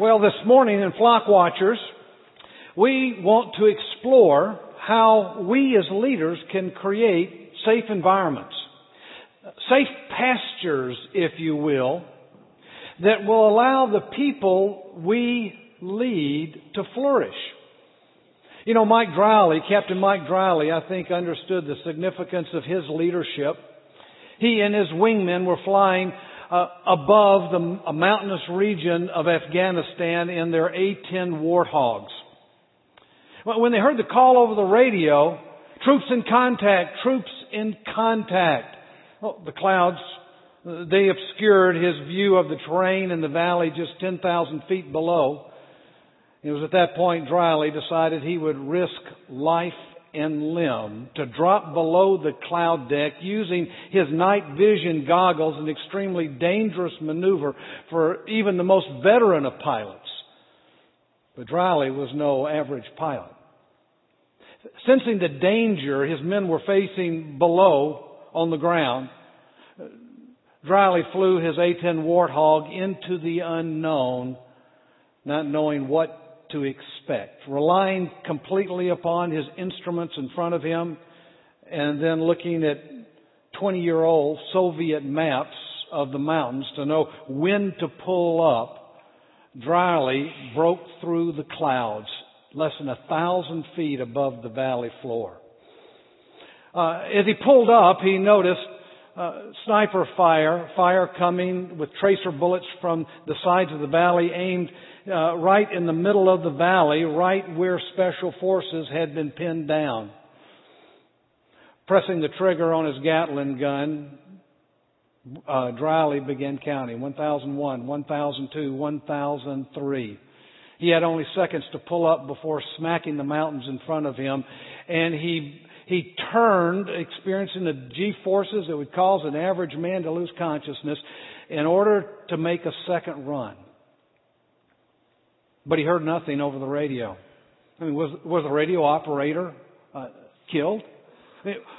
Well, this morning in Flock Watchers, we want to explore how we as leaders can create safe environments, safe pastures, if you will, that will allow the people we lead to flourish. You know, Mike Drowley, Captain Mike Drowley, I think understood the significance of his leadership. He and his wingmen were flying uh, above the a mountainous region of Afghanistan in their A-10 Warthogs. When they heard the call over the radio, troops in contact, troops in contact. Well, the clouds, they obscured his view of the terrain in the valley just 10,000 feet below. It was at that point Drowley decided he would risk life and limb to drop below the cloud deck using his night vision goggles, an extremely dangerous maneuver for even the most veteran of pilots. But Drowley was no average pilot. Sensing the danger his men were facing below on the ground, Drowley flew his A-10 Warthog into the unknown, not knowing what to expect, relying completely upon his instruments in front of him and then looking at 20 year old Soviet maps of the mountains to know when to pull up, Drowley broke through the clouds less than a thousand feet above the valley floor. Uh, as he pulled up, he noticed uh, sniper fire, fire coming with tracer bullets from the sides of the valley aimed uh, right in the middle of the valley, right where special forces had been pinned down. Pressing the trigger on his Gatling gun, uh, Drowley began counting 1001, 1002, 1003. He had only seconds to pull up before smacking the mountains in front of him, and he he turned, experiencing the G forces that would cause an average man to lose consciousness, in order to make a second run. But he heard nothing over the radio. I mean, was, was the radio operator uh, killed?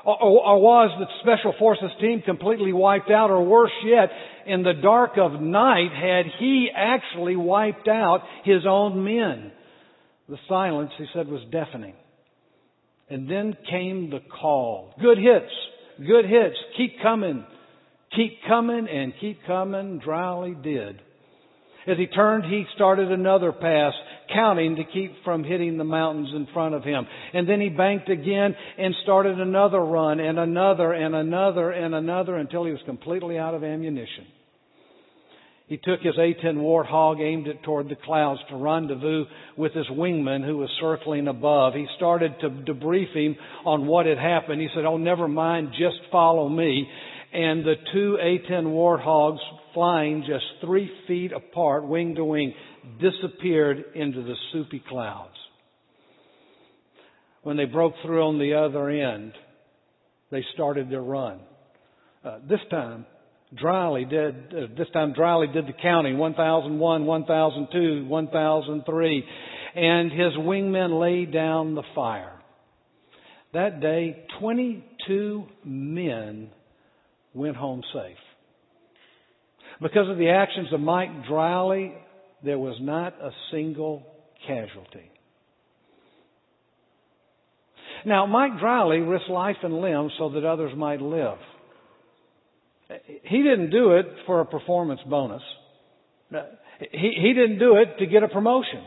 Or, or was the Special Forces team completely wiped out? Or worse yet, in the dark of night, had he actually wiped out his own men? The silence, he said, was deafening. And then came the call. Good hits. Good hits. Keep coming. Keep coming and keep coming. Drowley did. As he turned, he started another pass, counting to keep from hitting the mountains in front of him. And then he banked again and started another run and another and another and another until he was completely out of ammunition. He took his A-10 Warthog, aimed it toward the clouds to rendezvous with his wingman who was circling above. He started to debrief him on what had happened. He said, Oh, never mind, just follow me. And the two A-10 Warthogs flying just three feet apart, wing to wing, disappeared into the soupy clouds. When they broke through on the other end, they started their run. Uh, this time, Drowley did, uh, this time Drowley did the counting, 1001, 1002, 1003, and his wingmen laid down the fire. That day, 22 men went home safe. Because of the actions of Mike Drowley, there was not a single casualty. Now, Mike Drowley risked life and limb so that others might live. He didn't do it for a performance bonus. He, he didn't do it to get a promotion.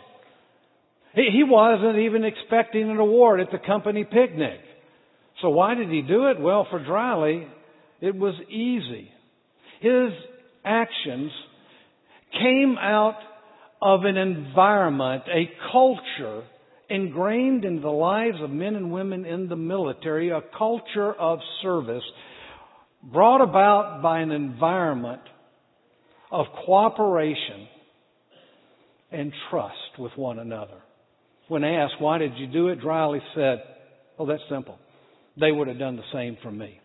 He, he wasn't even expecting an award at the company picnic. So why did he do it? Well, for Drowley, it was easy. His actions came out of an environment, a culture ingrained in the lives of men and women in the military, a culture of service brought about by an environment of cooperation and trust with one another. When asked, why did you do it? Drowley said, oh, that's simple. They would have done the same for me.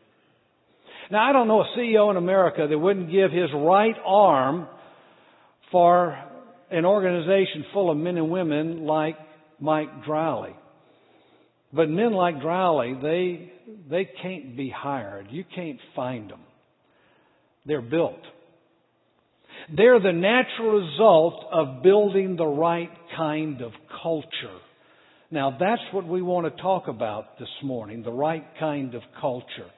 Now, I don't know a CEO in America that wouldn't give his right arm for an organization full of men and women like Mike Drowley. But men like Drowley, they, they can't be hired. You can't find them. They're built. They're the natural result of building the right kind of culture. Now that's what we want to talk about this morning, the right kind of culture.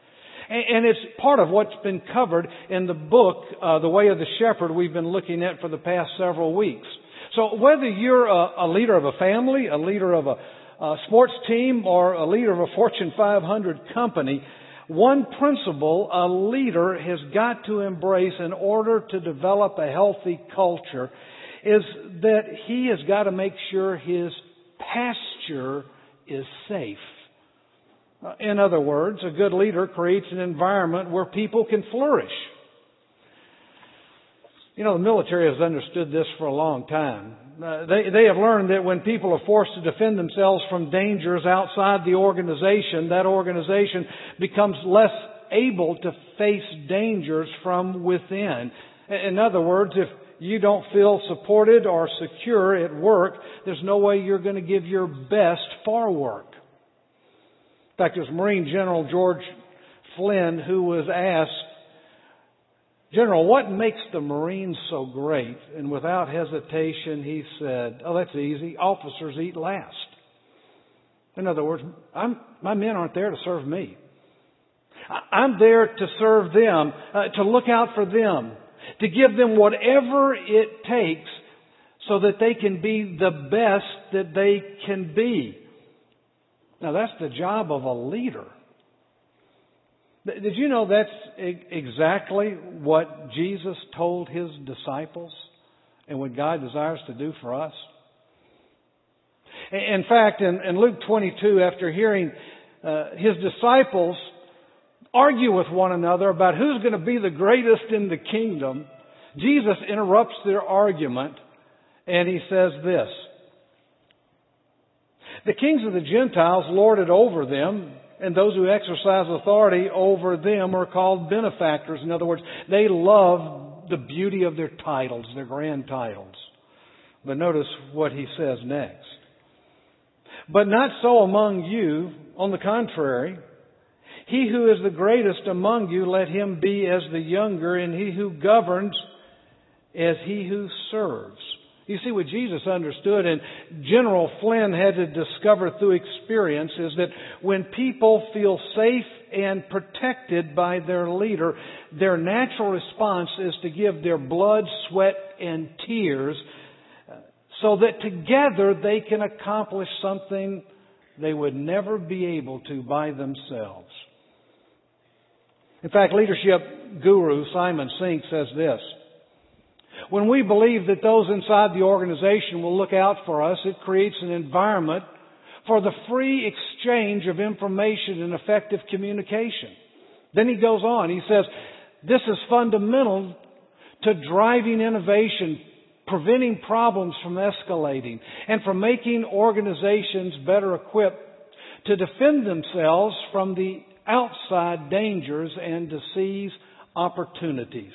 And it's part of what's been covered in the book, uh, The Way of the Shepherd, we've been looking at for the past several weeks. So whether you're a, a leader of a family, a leader of a, a sports team, or a leader of a Fortune 500 company, one principle a leader has got to embrace in order to develop a healthy culture is that he has got to make sure his pasture is safe. In other words, a good leader creates an environment where people can flourish. You know, the military has understood this for a long time. Uh, they, they have learned that when people are forced to defend themselves from dangers outside the organization, that organization becomes less able to face dangers from within. In other words, if you don't feel supported or secure at work, there's no way you're going to give your best for work. Fact, it was Marine General George Flynn who was asked General, what makes the Marines so great? And without hesitation, he said, Oh, that's easy. Officers eat last. In other words, I'm, my men aren't there to serve me. I'm there to serve them, uh, to look out for them, to give them whatever it takes so that they can be the best that they can be. Now that's the job of a leader. Did you know that's exactly what Jesus told his disciples and what God desires to do for us? In fact, in, Luke 22, after hearing uh, his disciples argue with one another about who's going to be the greatest in the kingdom, Jesus interrupts their argument and he says this. The kings of the Gentiles lord it over them, and those who exercise authority over them are called benefactors. In other words, they love the beauty of their titles, their grand titles. But notice what he says next. But not so among you. On the contrary, he who is the greatest among you, let him be as the younger, and he who governs as he who serves. You see what Jesus understood and General Flynn had to discover through experience is that when people feel safe and protected by their leader, their natural response is to give their blood, sweat, and tears uh, so that together they can accomplish something they would never be able to by themselves. In fact, leadership guru Simon Sinek says this, when we believe that those inside the organization will look out for us, it creates an environment for the free exchange of information and effective communication. Then he goes on. He says, this is fundamental to driving innovation, preventing problems from escalating, and for making organizations better equipped to defend themselves from the outside dangers and to seize opportunities.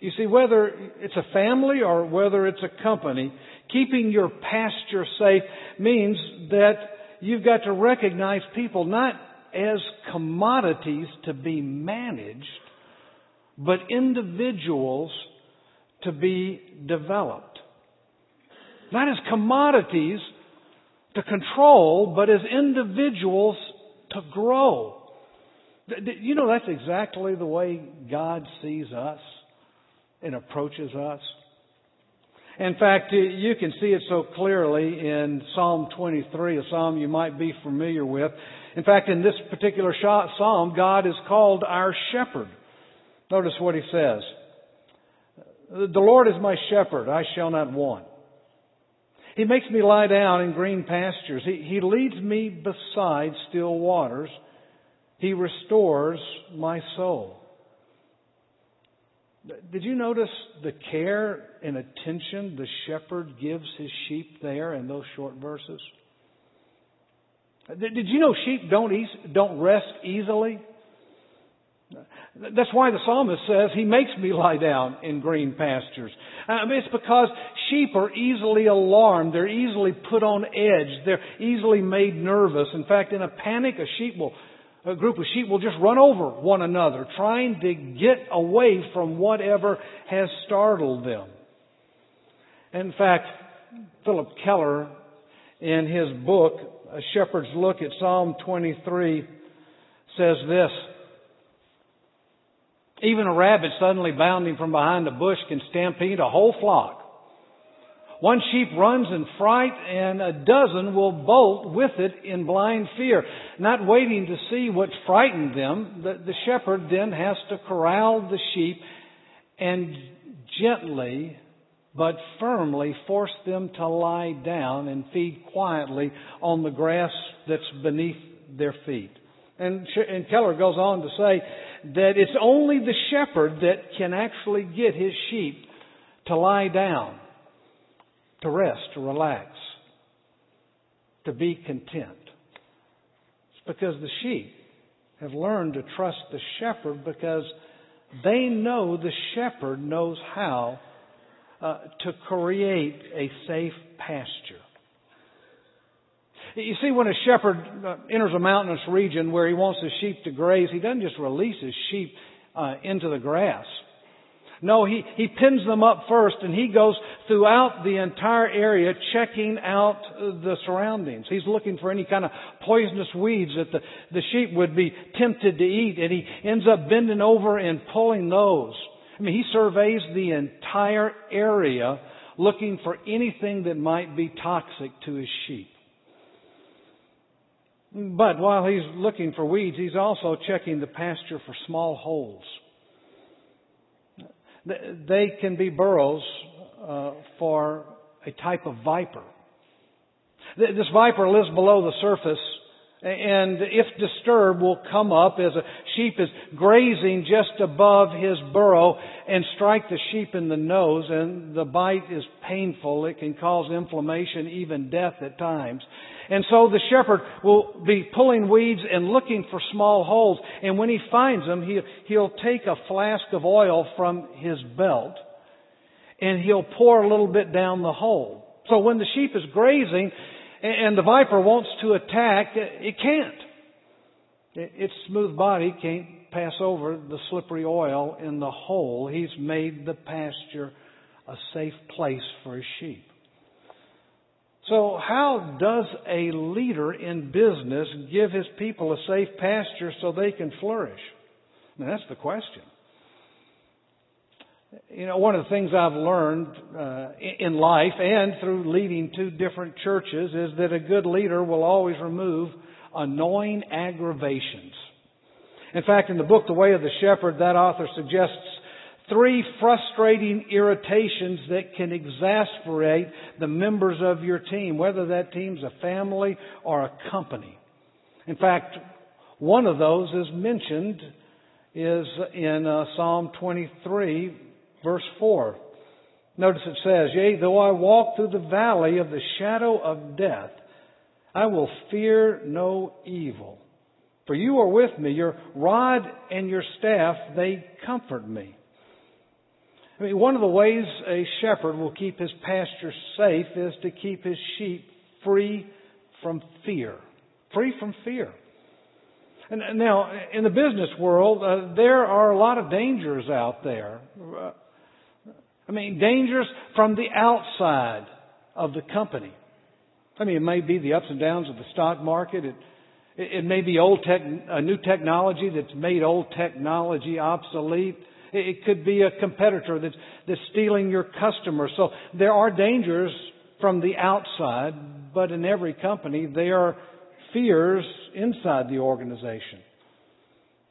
You see, whether it's a family or whether it's a company, keeping your pasture safe means that you've got to recognize people not as commodities to be managed, but individuals to be developed. Not as commodities to control, but as individuals to grow. You know, that's exactly the way God sees us and approaches us. In fact, you can see it so clearly in Psalm 23, a psalm you might be familiar with. In fact, in this particular psalm, God is called our shepherd. Notice what he says. The Lord is my shepherd, I shall not want. He makes me lie down in green pastures. He, he leads me beside still waters. He restores my soul. Did you notice the care and attention the shepherd gives his sheep there in those short verses? Did you know sheep don't, don't rest easily? That's why the psalmist says, He makes me lie down in green pastures. I mean, it's because sheep are easily alarmed. They're easily put on edge. They're easily made nervous. In fact, in a panic, a sheep will a group of sheep will just run over one another, trying to get away from whatever has startled them. In fact, Phillip Keller, in his book, A Shepherd's Look at Psalm 23, says this. Even a rabbit suddenly bounding from behind a bush can stampede a whole flock. One sheep runs in fright and a dozen will bolt with it in blind fear. Not waiting to see what frightened them, the, the shepherd then has to corral the sheep and gently but firmly force them to lie down and feed quietly on the grass that's beneath their feet. And, and Keller goes on to say that it's only the shepherd that can actually get his sheep to lie down, to rest, to relax, to be content. It's because the sheep have learned to trust the shepherd because they know the shepherd knows how uh, to create a safe pasture. You see, when a shepherd uh, enters a mountainous region where he wants his sheep to graze, he doesn't just release his sheep uh, into the grass. No, he, he pins them up first and he goes throughout the entire area checking out the surroundings. He's looking for any kind of poisonous weeds that the, the sheep would be tempted to eat and he ends up bending over and pulling those. I mean, he surveys the entire area looking for anything that might be toxic to his sheep. But while he's looking for weeds, he's also checking the pasture for small holes. They can be burrows uh, for a type of viper. This viper lives below the surface and if disturbed will come up as a sheep is grazing just above his burrow and strike the sheep in the nose and the bite is painful. It can cause inflammation, even death at times. And so the shepherd will be pulling weeds and looking for small holes. And when he finds them, he, he'll take a flask of oil from his belt and he'll pour a little bit down the hole. So when the sheep is grazing and the viper wants to attack, it can't. Its smooth body can't pass over the slippery oil in the hole. He's made the pasture a safe place for his sheep. So how does a leader in business give his people a safe pasture so they can flourish? Mean, that's the question. You know, one of the things I've learned uh, in life and through leading two different churches is that a good leader will always remove annoying aggravations. In fact, in the book The Way of the Shepherd, that author suggests three frustrating irritations that can exasperate the members of your team, whether that team's a family or a company. In fact, one of those is mentioned is in uh, Psalm 23 verse 4. Notice it says, Yea, though I walk through the valley of the shadow of death, I will fear no evil. For you are with me, your rod and your staff, they comfort me. I mean, one of the ways a shepherd will keep his pasture safe is to keep his sheep free from fear. Free from fear. And now, in the business world, uh, there are a lot of dangers out there. Uh, I mean, dangers from the outside of the company. I mean, it may be the ups and downs of the stock market. It, it, may be old tech, a new technology that's made old technology obsolete. It, could be a competitor that's, that's stealing your customers. So there are dangers from the outside, but in every company, there are fears inside the organization.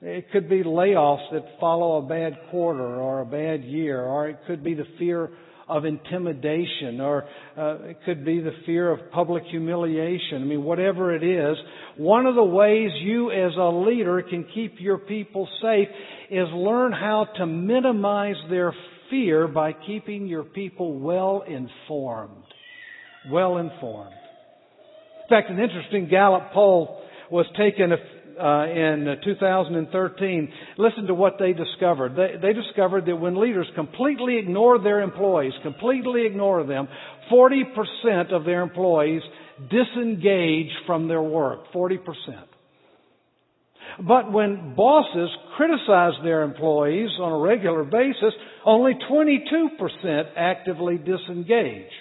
It could be layoffs that follow a bad quarter or a bad year, or it could be the fear of intimidation, or uh, it could be the fear of public humiliation. I mean, whatever it is, one of the ways you as a leader can keep your people safe is learn how to minimize their fear by keeping your people well informed. Well informed. In fact, an interesting Gallup poll was taken uh, in 2013, listen to what they discovered. They, they discovered that when leaders completely ignore their employees, completely ignore them, 40% of their employees disengage from their work. 40%. But when bosses criticize their employees on a regular basis, only 22% actively disengage.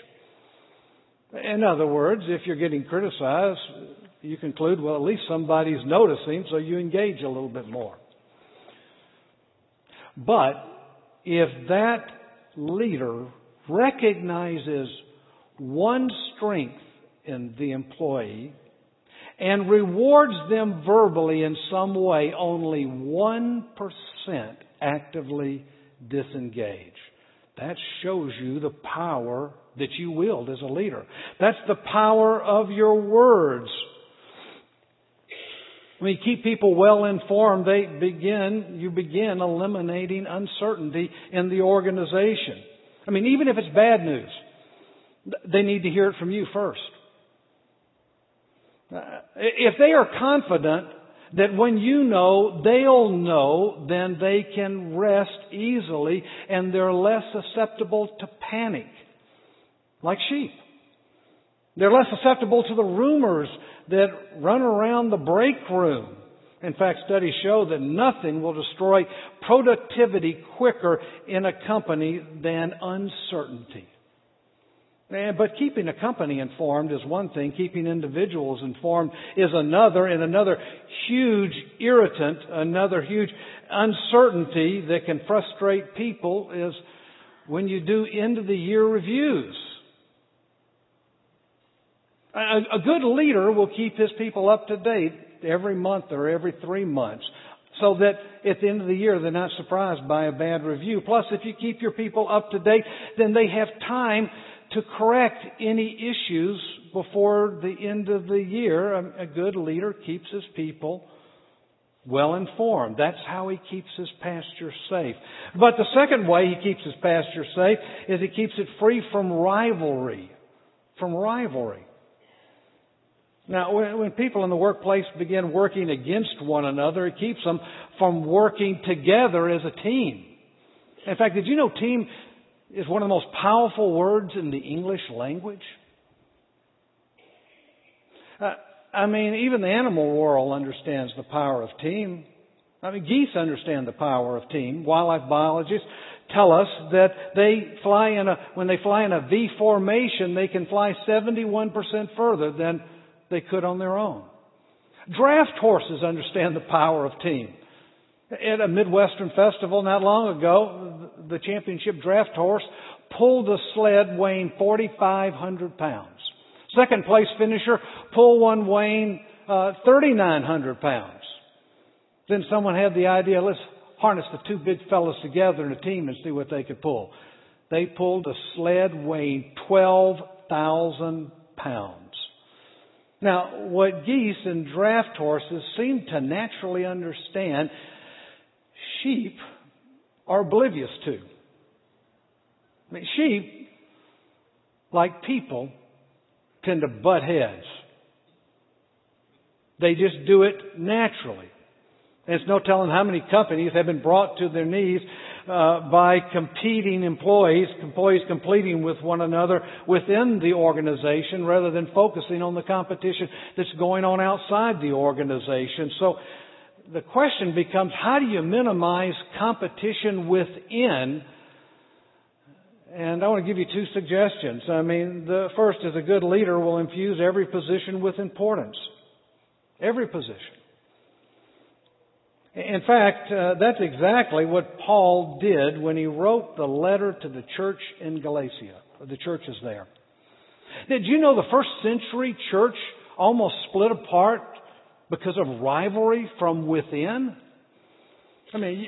In other words, if you're getting criticized, you conclude, well, at least somebody's noticing, so you engage a little bit more. But if that leader recognizes one strength in the employee and rewards them verbally in some way, only 1% actively disengage. That shows you the power that you wield as a leader. That's the power of your words. When you keep people well informed, they begin, you begin eliminating uncertainty in the organization. I mean, even if it's bad news, they need to hear it from you first. Uh, if they are confident that when you know, they'll know, then they can rest easily and they're less susceptible to panic, like sheep. They're less susceptible to the rumors that run around the break room. In fact, studies show that nothing will destroy productivity quicker in a company than uncertainty. But keeping a company informed is one thing. Keeping individuals informed is another, and another huge irritant, another huge uncertainty that can frustrate people is when you do end of the year reviews. A, a good leader will keep his people up to date every month or every three months so that at the end of the year they're not surprised by a bad review. Plus, if you keep your people up to date, then they have time to correct any issues before the end of the year. A good leader keeps his people well informed. That's how he keeps his pasture safe. But the second way he keeps his pasture safe is he keeps it free from rivalry. From rivalry. Now, when people in the workplace begin working against one another, it keeps them from working together as a team. In fact, did you know team is one of the most powerful words in the English language? Uh, I mean, even the animal world understands the power of team. I mean, geese understand the power of team. Wildlife biologists tell us that they fly in a, when they fly in a V formation, they can fly 71% further than they could on their own. Draft horses understand the power of team. At a Midwestern festival not long ago, the championship draft horse pulled a sled weighing 4,500 pounds. Second place finisher pulled one weighing uh, 3,900 pounds. Then someone had the idea, let's harness the two big fellows together in a team and see what they could pull. They pulled a sled weighing 12,000 pounds. Now, what geese and draft horses seem to naturally understand, sheep are oblivious to. I mean, sheep, like people, tend to butt heads. They just do it naturally. It's no telling how many companies have been brought to their knees uh, by competing employees, employees competing with one another within the organization rather than focusing on the competition that's going on outside the organization. So the question becomes how do you minimize competition within? And I want to give you two suggestions. I mean, the first is a good leader will infuse every position with importance. Every position. In fact, uh, that's exactly what Paul did when he wrote the letter to the church in Galatia, the churches there. Did you know the first century church almost split apart because of rivalry from within? I mean,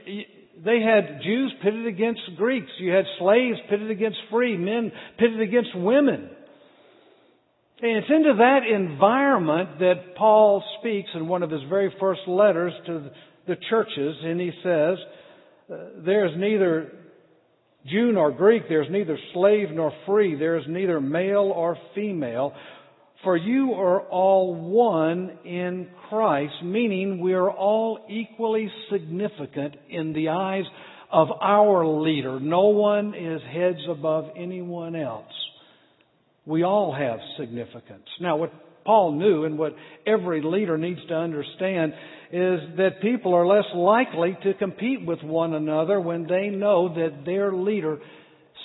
they had Jews pitted against Greeks. You had slaves pitted against free, men pitted against women. And it's into that environment that Paul speaks in one of his very first letters to the churches, and he says, uh, There's neither Jew nor Greek, there's neither slave nor free, there's neither male or female, for you are all one in Christ, meaning we are all equally significant in the eyes of our leader. No one is heads above anyone else. We all have significance. Now, what Paul knew and what every leader needs to understand is that people are less likely to compete with one another when they know that their leader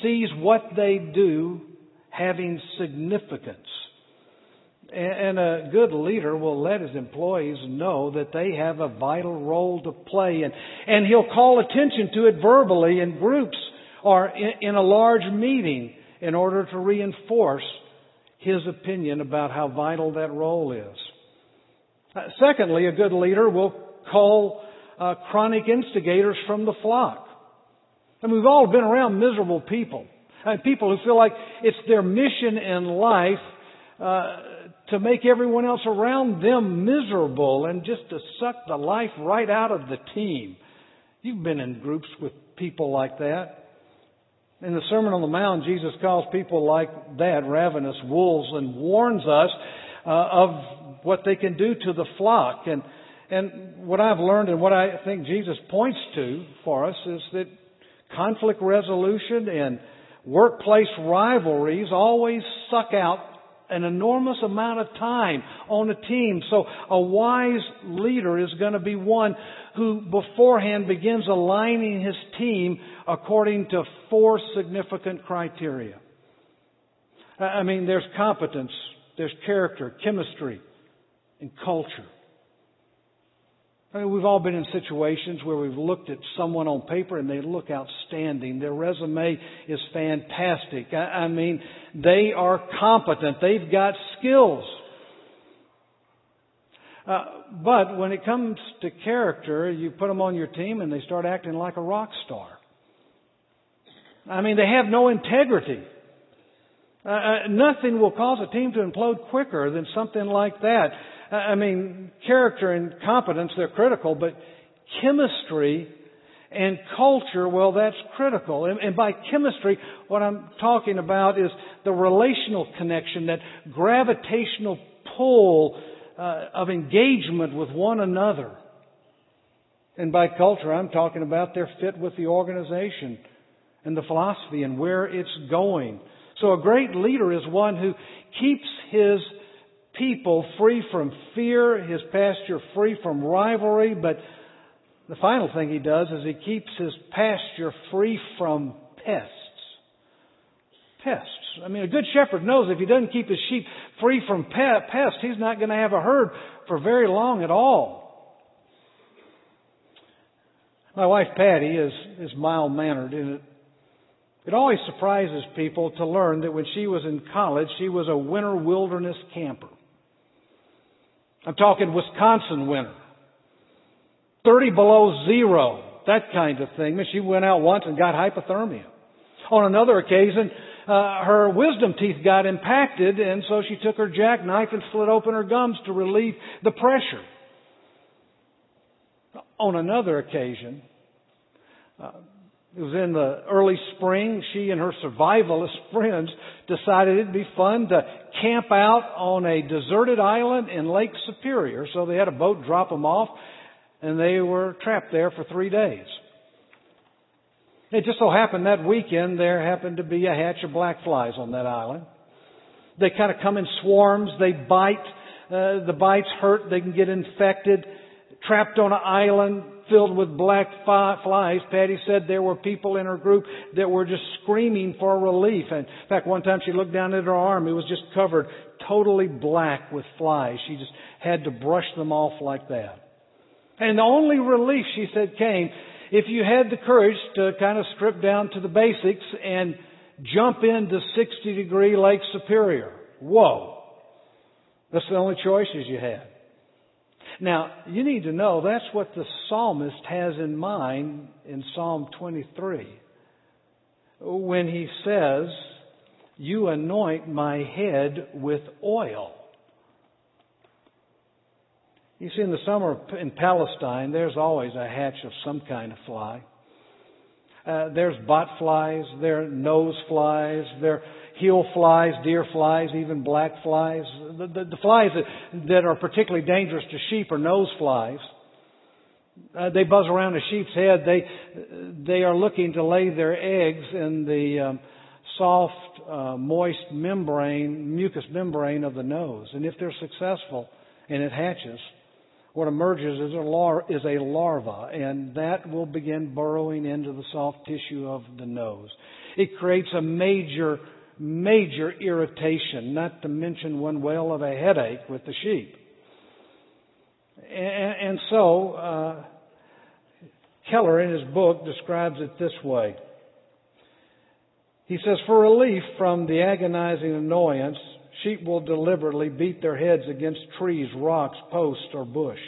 sees what they do having significance. And a good leader will let his employees know that they have a vital role to play and, and he'll call attention to it verbally in groups or in, in a large meeting in order to reinforce his opinion about how vital that role is. Uh, secondly, a good leader will call uh, chronic instigators from the flock. And we've all been around miserable people. And people who feel like it's their mission in life uh, to make everyone else around them miserable and just to suck the life right out of the team. You've been in groups with people like that. In the Sermon on the Mount, Jesus calls people like that ravenous wolves and warns us uh, of what they can do to the flock. And, and what I've learned and what I think Jesus points to for us is that conflict resolution and workplace rivalries always suck out an enormous amount of time on a team. So a wise leader is going to be one who beforehand begins aligning his team according to four significant criteria. I mean, there's competence, there's character, chemistry, and culture. I mean, we've all been in situations where we've looked at someone on paper and they look outstanding. Their resume is fantastic. I, I mean, they are competent. They've got skills. Uh, but when it comes to character, you put them on your team and they start acting like a rock star. I mean, they have no integrity. Uh, uh nothing will cause a team to implode quicker than something like that. I mean, character and competence, they're critical, but chemistry and culture, well, that's critical. And, and, by chemistry, what I'm talking about is the relational connection, that gravitational pull uh, of engagement with one another. And by culture, I'm talking about their fit with the organization and the philosophy and where it's going. So a great leader is one who keeps his people free from fear, his pasture free from rivalry, but the final thing he does is he keeps his pasture free from pests. Pests. I mean, a good shepherd knows if he doesn't keep his sheep free from pests, he's not going to have a herd for very long at all. My wife Patty is, is mild mannered, and it, it always surprises people to learn that when she was in college, she was a winter wilderness camper. I'm talking Wisconsin winter. 30 below zero. That kind of thing. She went out once and got hypothermia. On another occasion, uh, her wisdom teeth got impacted, and so she took her jackknife and slit open her gums to relieve the pressure. On another occasion, uh, it was in the early spring. She and her survivalist friends decided it'd be fun to camp out on a deserted island in Lake Superior. So they had a boat drop them off, and they were trapped there for three days. It just so happened that weekend there happened to be a hatch of black flies on that island. They kind of come in swarms. They bite. Uh, the bites hurt. They can get infected. Trapped on an island, filled with black flies. Patty said there were people in her group that were just screaming for relief. And in fact, one time she looked down at her arm. It was just covered totally black with flies. She just had to brush them off like that. And the only relief, she said, came if you had the courage to kind of strip down to the basics and jump into 60 degree Lake Superior. Whoa. That's the only choices you had. Now, you need to know that's what the psalmist has in mind in Psalm 23 when he says, You anoint my head with oil. You see, in the summer in Palestine, there's always a hatch of some kind of fly. Uh, there's bot flies, there are nose flies, there heel flies, deer flies, even black flies. The, the, the flies that, that, are particularly dangerous to sheep are nose flies. Uh, they buzz around a sheep's head. They they are looking to lay their eggs in the um, soft, uh, moist membrane, mucous membrane of the nose. And if they're successful and it hatches, what emerges is a, lar- is a larva, and that will begin burrowing into the soft tissue of the nose. It creates a major, major irritation, not to mention one whale of a headache with the sheep. And, so, uh, Keller in his book describes it this way. He says, for relief from the agonizing annoyance, sheep will deliberately beat their heads against trees, rocks, posts, or bush.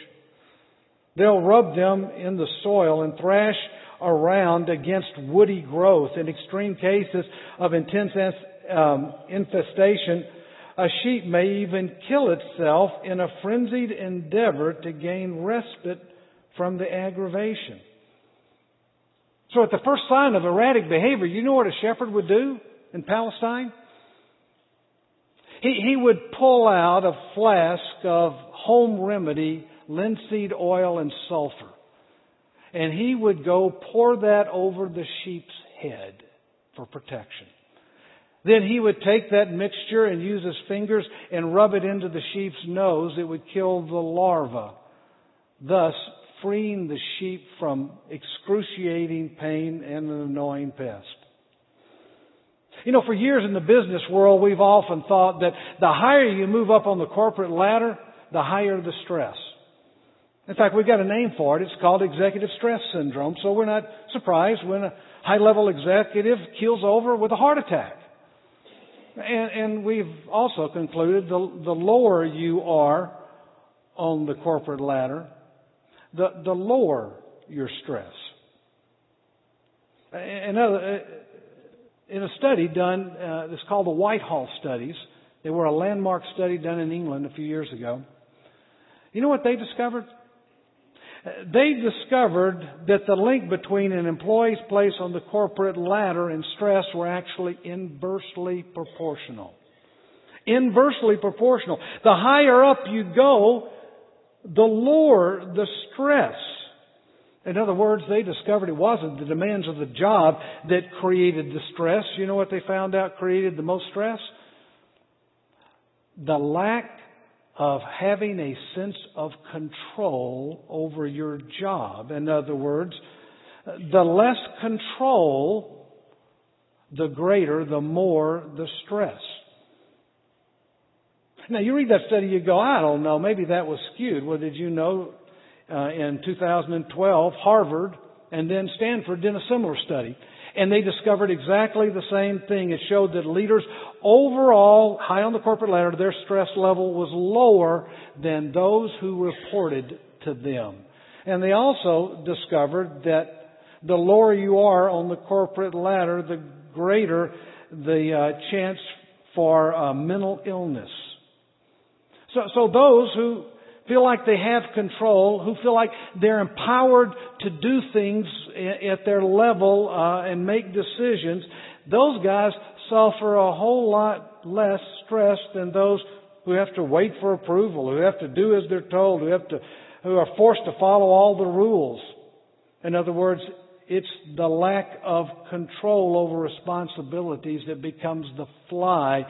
They'll rub them in the soil and thrash around against woody growth. In extreme cases of intense Um, infestation, a sheep may even kill itself in a frenzied endeavor to gain respite from the aggravation. So at the first sign of erratic behavior, you know what a shepherd would do in Palestine? He, he would pull out a flask of home remedy, linseed oil and sulfur. And he would go pour that over the sheep's head for protection. Then he would take that mixture and use his fingers and rub it into the sheep's nose. It would kill the larva, thus freeing the sheep from excruciating pain and an annoying pest. You know, for years in the business world, we've often thought that the higher you move up on the corporate ladder, the higher the stress. In fact, we've got a name for it. It's called executive stress syndrome. So we're not surprised when a high level executive keels over with a heart attack. And, and we've also concluded the, the lower you are on the corporate ladder, the, the lower your stress. Another, in a study done, uh, it's called the Whitehall Studies. They were a landmark study done in England a few years ago. You know what they discovered? They discovered that the link between an employee's place on the corporate ladder and stress were actually inversely proportional. Inversely proportional. The higher up you go, the lower the stress. In other words, they discovered it wasn't the demands of the job that created the stress. You know what they found out created the most stress? The lack of having a sense of control over your job. In other words, the less control, the greater, the more the stress. Now you read that study, you go, I don't know, maybe that was skewed. Well, did you know uh, in 2012, Harvard and then Stanford did a similar study. And they discovered exactly the same thing. It showed that leaders overall, high on the corporate ladder, their stress level was lower than those who reported to them. And they also discovered that the lower you are on the corporate ladder, the greater the uh, chance for uh, mental illness. So, so those who feel like they have control, who feel like they're empowered to do things at their level uh, and make decisions, those guys suffer a whole lot less stress than those who have to wait for approval, who have to do as they're told, who have to, who are forced to follow all the rules. In other words, it's the lack of control over responsibilities that becomes the fly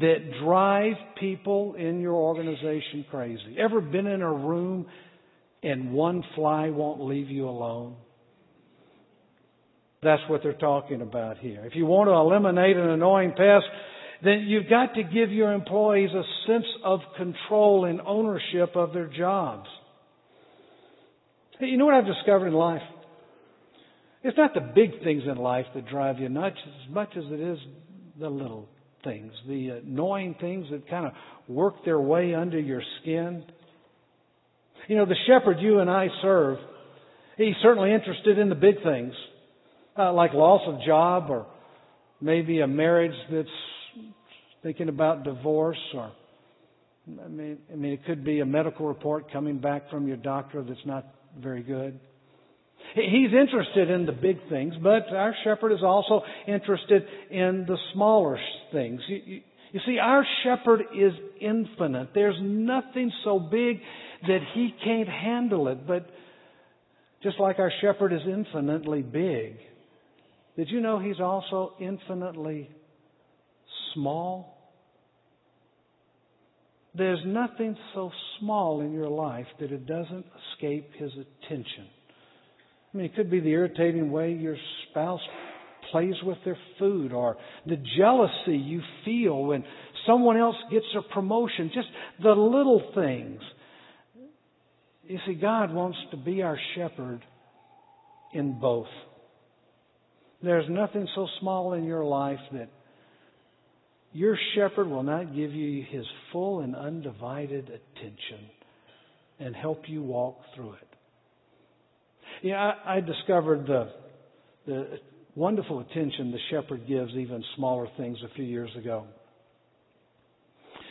that drive people in your organization crazy. Ever been in a room and one fly won't leave you alone? That's what they're talking about here. If you want to eliminate an annoying pest, then you've got to give your employees a sense of control and ownership of their jobs. Hey, you know what I've discovered in life? It's not the big things in life that drive you nuts as much as it is the little things, the annoying things that kind of work their way under your skin. You know, the shepherd you and I serve, he's certainly interested in the big things, uh, like loss of job or maybe a marriage that's thinking about divorce or I mean, I mean, it could be a medical report coming back from your doctor that's not very good. He's interested in the big things, but our shepherd is also interested in the smaller things. You, see, our shepherd is infinite. There's nothing so big that he can't handle it. But just like our shepherd is infinitely big, did you know he's also infinitely small? There's nothing so small in your life that it doesn't escape His attention. I mean, it could be the irritating way your spouse plays with their food or the jealousy you feel when someone else gets a promotion, just the little things. You see, God wants to be our shepherd in both. There's nothing so small in your life that your shepherd will not give you his full and undivided attention and help you walk through it. Yeah, I, I discovered the, the wonderful attention the shepherd gives even smaller things a few years ago.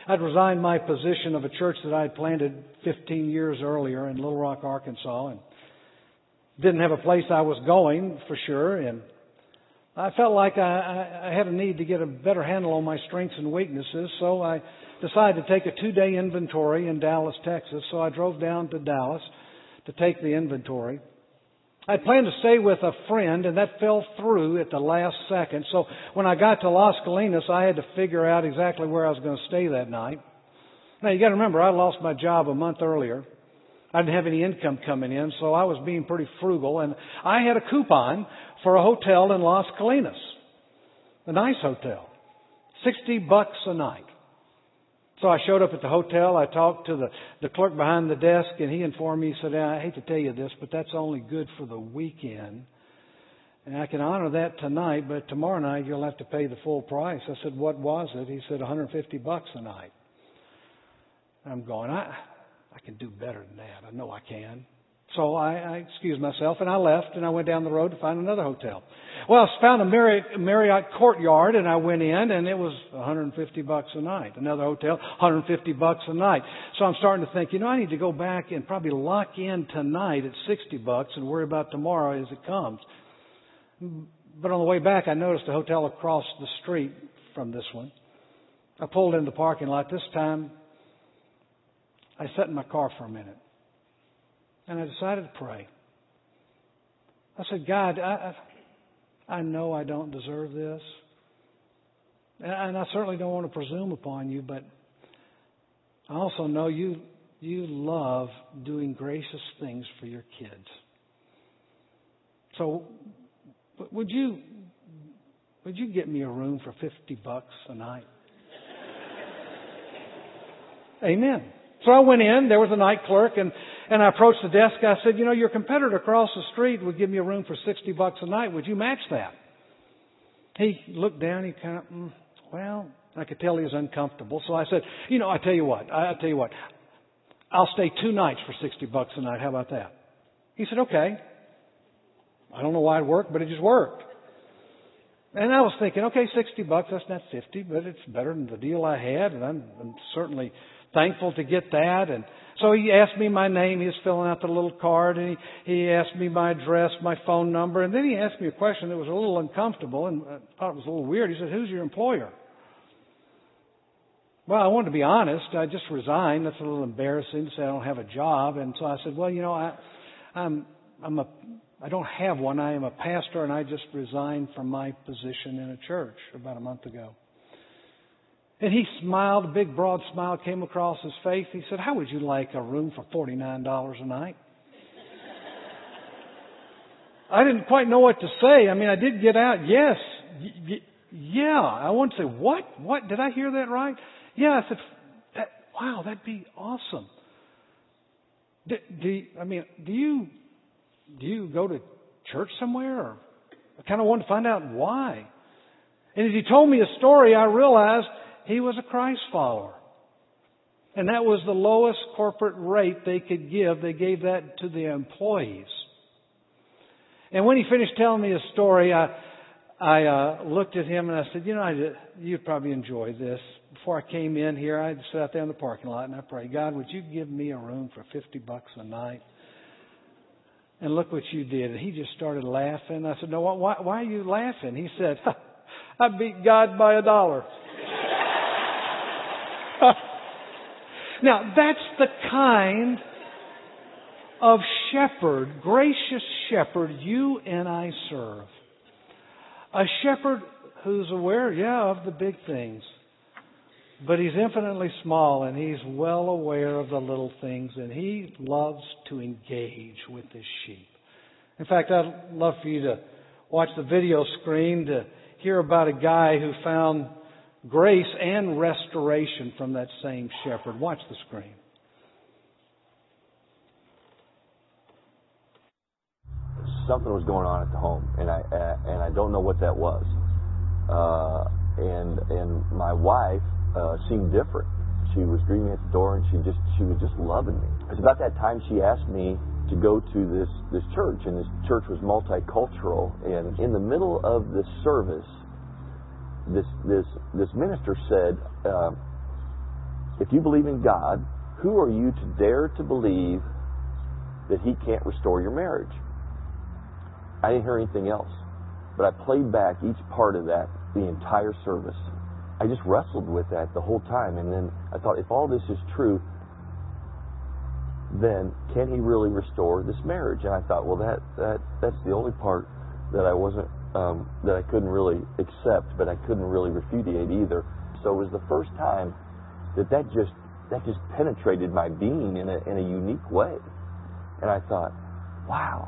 I'd resigned my position of a church that I'd planted 15 years earlier in Little Rock, Arkansas, and didn't have a place I was going for sure, and I felt like I, I had a need to get a better handle on my strengths and weaknesses, so I decided to take a two-day inventory in Dallas, Texas. So I drove down to Dallas to take the inventory. I planned to stay with a friend, and that fell through at the last second. So when I got to Las Colinas, I had to figure out exactly where I was going to stay that night. Now you got to remember, I lost my job a month earlier. I didn't have any income coming in, so I was being pretty frugal, and I had a coupon for a hotel in Las Colinas, a nice hotel, sixty bucks a night. So I showed up at the hotel. I talked to the, the clerk behind the desk, and he informed me. He said, "I hate to tell you this, but that's only good for the weekend, and I can honor that tonight. But tomorrow night you'll have to pay the full price." I said, "What was it?" He said, "150 bucks a night." I'm going. I I can do better than that. I know I can. So I, I excused myself and I left and I went down the road to find another hotel. Well, I found a Marriott, Marriott Courtyard and I went in and it was 150 bucks a night. Another hotel, 150 bucks a night. So I'm starting to think, you know, I need to go back and probably lock in tonight at 60 bucks and worry about tomorrow as it comes. But on the way back, I noticed a hotel across the street from this one. I pulled in the parking lot. This time, I sat in my car for a minute. And I decided to pray. I said, God, I, I know I don't deserve this. And I certainly don't want to presume upon you, but I also know you, you love doing gracious things for your kids. So would you, would you get me a room for 50 bucks a night? Amen. So I went in, there was a night clerk, and, and I approached the desk. I said, you know, your competitor across the street would give me a room for 60 bucks a night. Would you match that? He looked down, he kind of, mm, well, I could tell he was uncomfortable. So I said, you know, I tell you what, I, tell you what, I'll stay two nights for 60 bucks a night. How about that? He said, okay. I don't know why it worked, but it just worked. And I was thinking, okay, 60 bucks, that's not 50, but it's better than the deal I had, and I'm, I'm certainly thankful to get that. And so he asked me my name. He was filling out the little card, and he, he asked me my address, my phone number, and then he asked me a question that was a little uncomfortable, and I thought it was a little weird. He said, "Who's your employer?" Well, I wanted to be honest. I just resigned. That's a little embarrassing to say I don't have a job, and so I said, "Well, you know, I, I'm I'm a I don't have one. I am a pastor, and I just resigned from my position in a church about a month ago." And he smiled, a big broad smile came across his face. He said, How would you like a room for $49 a night? I didn't quite know what to say. I mean, I did get out, yes, y- y- yeah. I want to say, What? What? Did I hear that right? Yeah, I said, that, Wow, that'd be awesome. Do, do, I mean, do you do you go to church somewhere? Or I kind of wanted to find out why. And as he told me a story, I realized he was a Christ follower. And that was the lowest corporate rate they could give. They gave that to the employees. And when he finished telling me his story, I, I uh, looked at him and I said, "You know, I, you'd probably enjoy this." Before I came in here, I sat out there in the parking lot and I prayed, "God, would you give me a room for fifty bucks a night?" And look what you did. And he just started laughing. I said, "No, why, why are you laughing?" He said, "I beat God by a dollar." Now, that's the kind of shepherd, gracious shepherd, you and I serve. A shepherd who's aware, yeah, of the big things. but he's infinitely small and he's well aware of the little things and he loves to engage with his sheep. In fact, I'd love for you to watch the video screen to hear about a guy who found grace and restoration from that same shepherd. Watch the screen. Something was going on at the home, and I uh, and I don't know what that was. Uh, and and my wife uh, seemed different. She was greeting me at the door, and she just she was just loving me. It's about that time she asked me to go to this this church, and this church was multicultural. And in the middle of the service, this this this minister said, uh, "If you believe in God, who are you to dare to believe that He can't restore your marriage?" I didn't hear anything else, but I played back each part of that the entire service. I just wrestled with that the whole time, and then I thought, if all this is true, then can He really restore this marriage? And I thought, well, that that that's the only part that I wasn't um, that I couldn't really accept, but I couldn't really repudiate either. So it was the first time that that just that just penetrated my being in a in a unique way, and I thought, wow.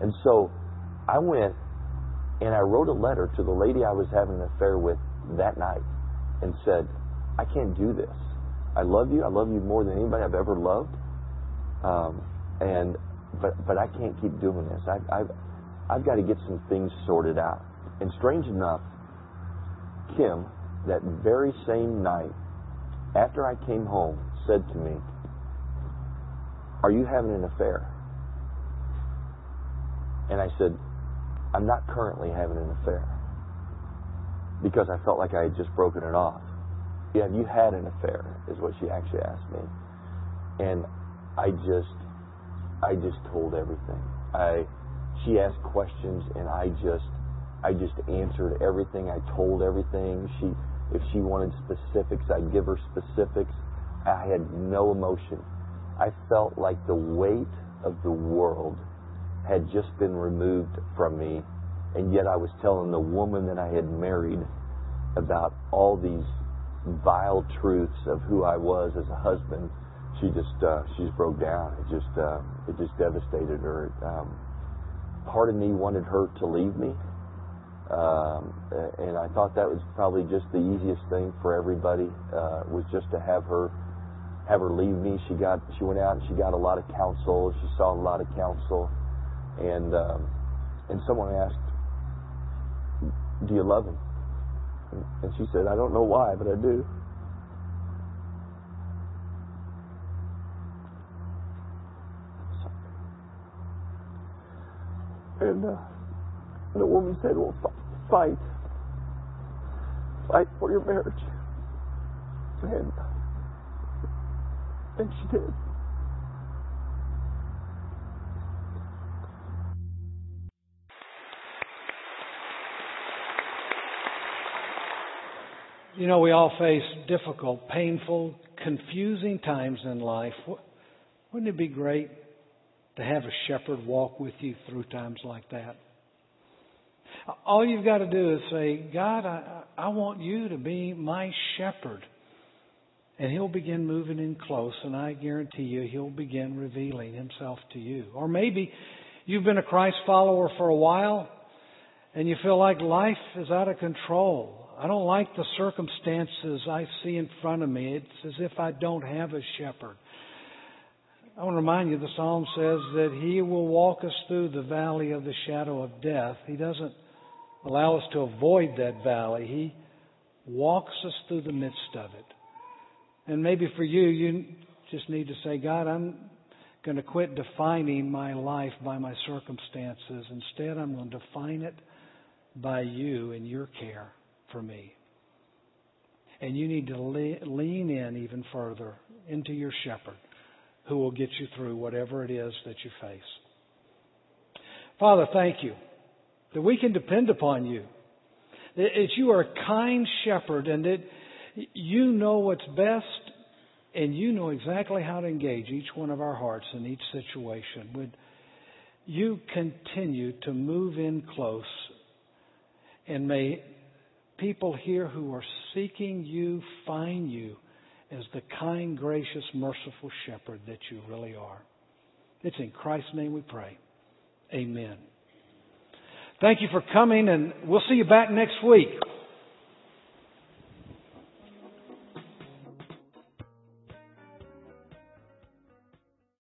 And so I went and I wrote a letter to the lady I was having an affair with that night, and said, I can't do this. I love you. I love you more than anybody I've ever loved. Um, and but but I can't keep doing this. I, I've I've got to get some things sorted out. And strange enough, Kim, that very same night, after I came home, said to me, Are you having an affair? And I said, I'm not currently having an affair. Because I felt like I had just broken it off. Yeah, have you had an affair? Is what she actually asked me. And I just I just told everything. I she asked questions and I just I just answered everything. I told everything. She if she wanted specifics, I'd give her specifics. I had no emotion. I felt like the weight of the world had just been removed from me, and yet I was telling the woman that I had married about all these vile truths of who I was as a husband. She just uh, she just broke down. It just uh, it just devastated her. Um, part of me wanted her to leave me. Um, and I thought that was probably just the easiest thing for everybody uh, was just to have her have her leave me. She got she went out and she got a lot of counsel. She saw a lot of counsel, and um, and someone asked, "Do you love him?" And she said, "I don't know why, but I do." And, uh, and the woman said, Well, fight. Fight for your marriage. And, and she did. You know, we all face difficult, painful, confusing times in life. Wouldn't it be great to have a shepherd walk with you through times like that. All you've got to do is say, God, I, I want you to be my shepherd. And he'll begin moving in close, and I guarantee you he'll begin revealing himself to you. Or maybe you've been a Christ follower for a while, and you feel like life is out of control. I don't like the circumstances I see in front of me. It's as if I don't have a shepherd. I want to remind you the psalm says that He will walk us through the valley of the shadow of death. He doesn't allow us to avoid that valley, He walks us through the midst of it. And maybe for you, you just need to say, God, I'm going to quit defining my life by my circumstances. Instead, I'm going to define it by you and your care for me. And you need to lean in even further into your shepherd who will get you through whatever it is that you face. Father, thank you that we can depend upon you. That you are a kind shepherd and that you know what's best and you know exactly how to engage each one of our hearts in each situation. Would you continue to move in close and may people here who are seeking you find you as the kind, gracious, merciful shepherd that you really are. It's in Christ's name we pray. Amen. Thank you for coming, and we'll see you back next week.